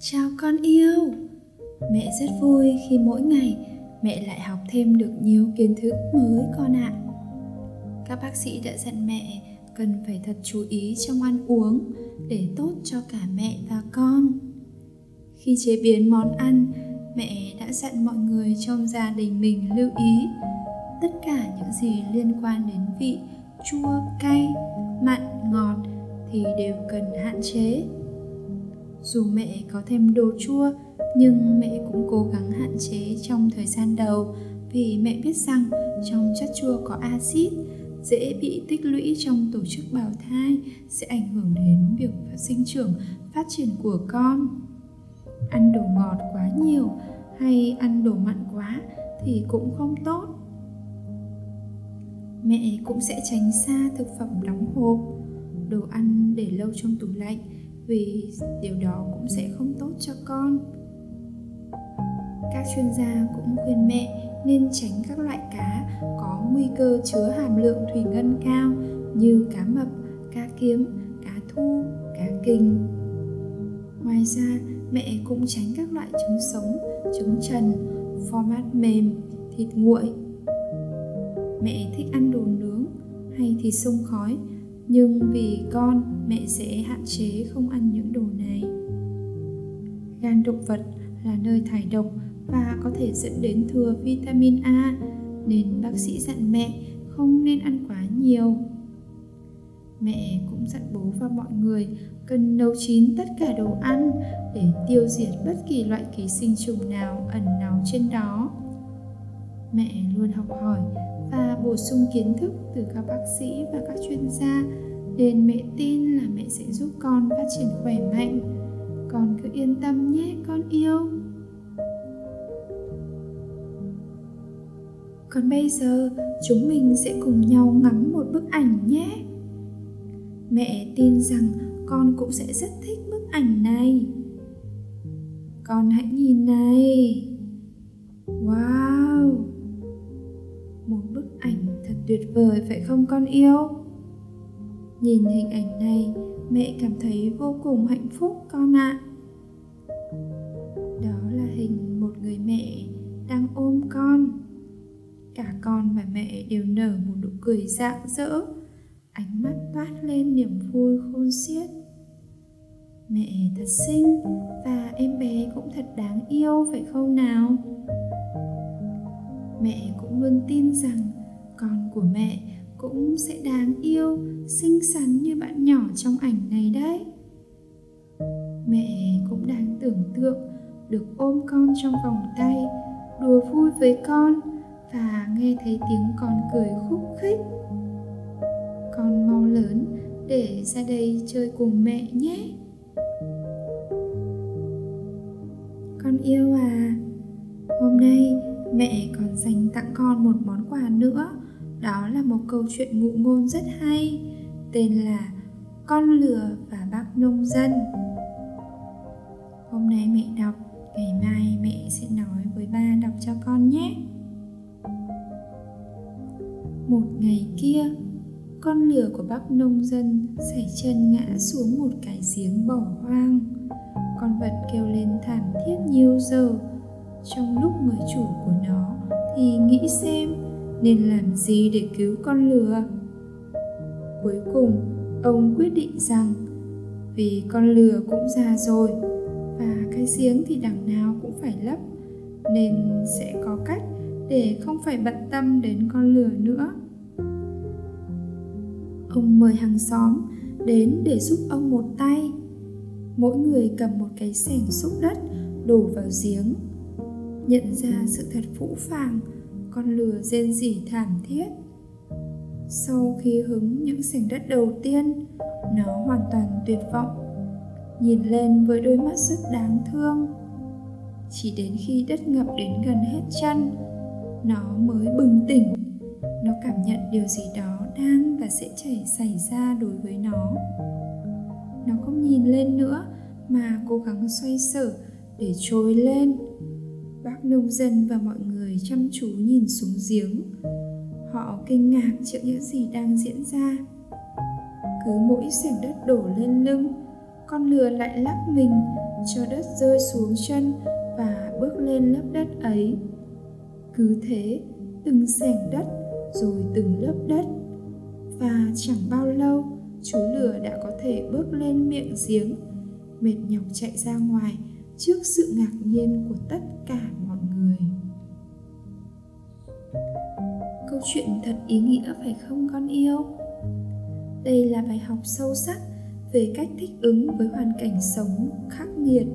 chào con yêu mẹ rất vui khi mỗi ngày mẹ lại học thêm được nhiều kiến thức mới con ạ à. các bác sĩ đã dặn mẹ cần phải thật chú ý trong ăn uống để tốt cho cả mẹ và con khi chế biến món ăn, mẹ đã dặn mọi người trong gia đình mình lưu ý tất cả những gì liên quan đến vị, chua, cay, mặn, ngọt thì đều cần hạn chế. Dù mẹ có thêm đồ chua, nhưng mẹ cũng cố gắng hạn chế trong thời gian đầu, vì mẹ biết rằng trong chất chua có axit, dễ bị tích lũy trong tổ chức bào thai, sẽ ảnh hưởng đến việc sinh trưởng, phát triển của con. Ăn đồ ngọt quá nhiều hay ăn đồ mặn quá thì cũng không tốt. Mẹ cũng sẽ tránh xa thực phẩm đóng hộp đồ ăn để lâu trong tủ lạnh, vì điều đó cũng sẽ không tốt cho con. Các chuyên gia cũng khuyên mẹ nên tránh các loại cá có nguy cơ chứa hàm lượng thủy ngân cao như cá mập, cá kiếm, cá thu, cá kình. Ngoài ra, mẹ cũng tránh các loại trứng sống, trứng trần, format mềm, thịt nguội. Mẹ thích ăn đồ nướng hay thịt sông khói nhưng vì con, mẹ sẽ hạn chế không ăn những đồ này gan động vật là nơi thải độc và có thể dẫn đến thừa vitamin A, nên bác sĩ dặn mẹ không nên ăn quá nhiều. Mẹ cũng dặn bố và mọi người cần nấu chín tất cả đồ ăn để tiêu diệt bất kỳ loại ký sinh trùng nào ẩn náu trên đó. Mẹ luôn học hỏi và bổ sung kiến thức từ các bác sĩ và các chuyên gia nên mẹ tin là mẹ sẽ giúp con phát triển khỏe mạnh. Con cứ yên tâm nhé, con yêu. Còn bây giờ, chúng mình sẽ cùng nhau ngắm một bức ảnh nhé. Mẹ tin rằng con cũng sẽ rất thích bức ảnh này. Con hãy nhìn này. Wow! Tuyệt vời phải không con yêu? Nhìn hình ảnh này, mẹ cảm thấy vô cùng hạnh phúc con ạ. Đó là hình một người mẹ đang ôm con cả con và mẹ đều nở một nụ cười rạng rỡ ánh mắt toát lên niềm vui khôn xiết mẹ thật xinh và em bé cũng thật đáng yêu phải không nào mẹ cũng luôn tin rằng con của mẹ cũng sẽ đáng yêu, xinh xắn như bạn nhỏ trong ảnh này đấy. Mẹ cũng đang tưởng tượng được ôm con trong vòng tay, đùa vui với con và nghe thấy tiếng con cười khúc khích. Con mau lớn để ra đây chơi cùng mẹ nhé. Con yêu à hôm nay mẹ còn dành tặng con một món quà nữa đó là một câu chuyện ngụ ngôn rất hay, tên là con lừa và bác nông dân. Hôm nay mẹ đọc, ngày mai mẹ sẽ nói với ba đọc cho con nhé. Một ngày kia, con lừa của bác nông dân sảy chân ngã xuống một cái giếng bỏ hoang. Con vật kêu lên thảm thiết nhiều giờ. Trong lúc người chủ của nó thì nghĩ xem nên làm gì để cứu con lừa? Cuối cùng, ông quyết định rằng, vì con lừa cũng già rồi và cái giếng thì đằng nào cũng phải lấp, nên sẽ có cách để không phải bận tâm đến con lừa nữa. Ông mời hàng xóm đến để giúp ông một tay. Mỗi người cầm một cái xẻng xúc đất đổ vào giếng, nhận ra sự thật phũ phàng con lừa rên rỉ thảm thiết. Sau khi hứng những sảnh đất đầu tiên, nó hoàn toàn tuyệt vọng, nhìn lên với đôi mắt rất đáng thương. Chỉ đến khi đất ngập đến gần hết chân, nó mới bừng tỉnh. Nó cảm nhận điều gì đó đang và sẽ chảy xảy ra đối với nó. Nó không nhìn lên nữa mà cố gắng xoay sở để trồi lên. Bác nông dân và mọi người chăm chú nhìn xuống giếng. Họ kinh ngạc trước những gì đang diễn ra. Cứ mỗi sảnh đất đổ lên lưng, con lừa lại lắc mình, cho đất rơi xuống chân và bước lên lớp đất ấy. Cứ thế, từng sảnh đất, rồi từng lớp đất. Và chẳng bao lâu, chú lừa đã có thể bước lên miệng giếng, mệt nhọc chạy ra ngoài trước sự ngạc nhiên của tất cả mọi chuyện thật ý nghĩa, phải không con yêu? Đây là bài học sâu sắc về cách thích ứng với hoàn cảnh sống khắc nghiệt.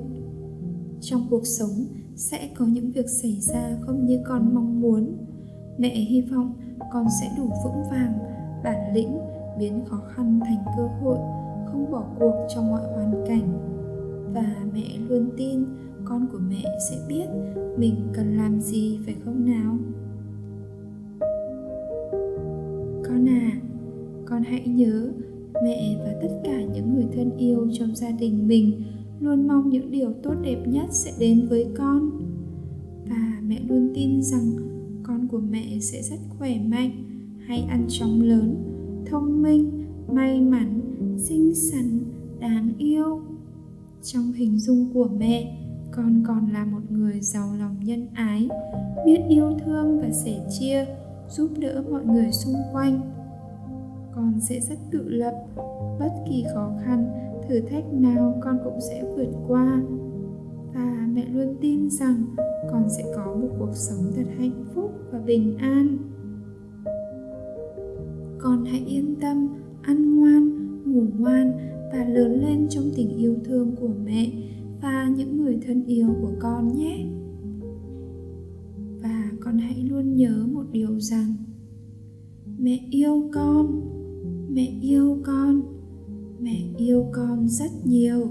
Trong cuộc sống, sẽ có những việc xảy ra không như con mong muốn. Mẹ hy vọng con sẽ đủ vững vàng, bản lĩnh, biến khó khăn thành cơ hội, không bỏ cuộc trong mọi hoàn cảnh. Và mẹ luôn tin con của mẹ sẽ biết mình cần làm gì, phải không nào? Con hãy nhớ, mẹ và tất cả những người thân yêu trong gia đình mình luôn mong những điều tốt đẹp nhất sẽ đến với con. Và mẹ luôn tin rằng con của mẹ sẽ rất khỏe mạnh, hay ăn chóng lớn, thông minh, may mắn, xinh xắn, đáng yêu. Trong hình dung của mẹ, con còn là một người giàu lòng nhân ái, biết yêu thương và sẻ chia, giúp đỡ mọi người xung quanh con sẽ rất tự lập. Bất kỳ khó khăn, thử thách nào con cũng sẽ vượt qua. Và mẹ luôn tin rằng con sẽ có một cuộc sống thật hạnh phúc và bình an. Con hãy yên tâm, ăn ngoan, ngủ ngoan và lớn lên trong tình yêu thương của mẹ và những người thân yêu của con nhé. Và con hãy luôn nhớ một điều rằng mẹ yêu con mẹ yêu con. Mẹ yêu con rất nhiều.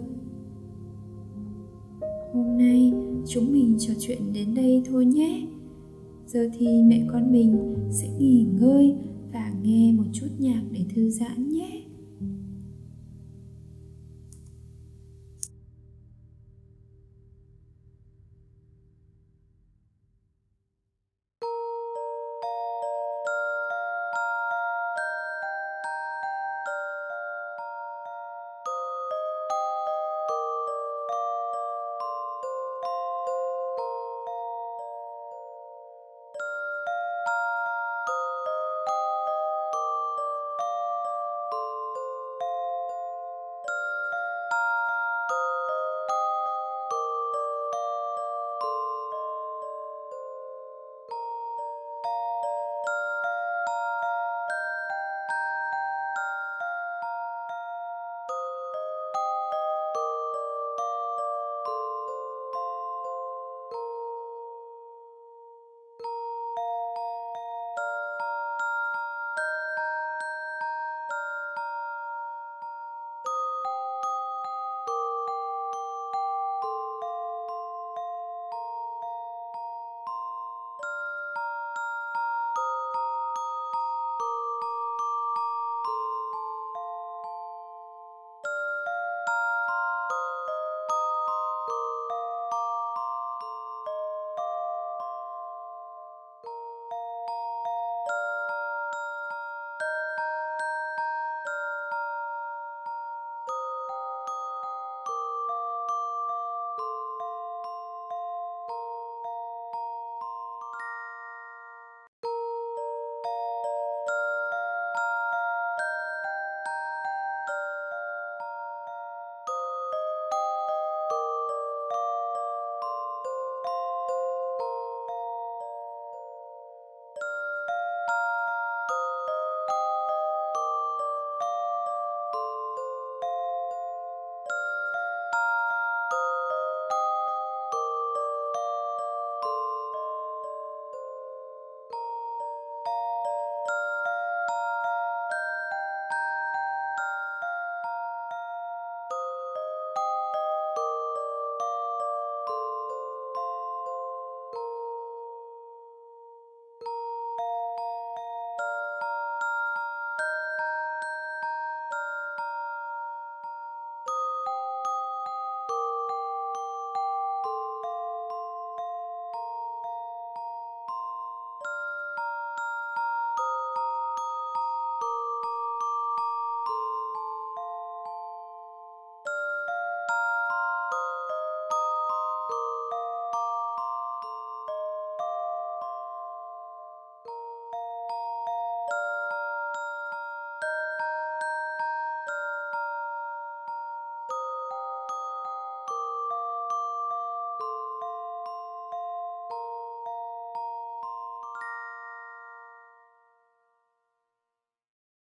Hôm nay chúng mình trò chuyện đến đây thôi nhé. Giờ thì mẹ con mình sẽ nghỉ ngơi và nghe một chút nhạc để thư giãn nhé.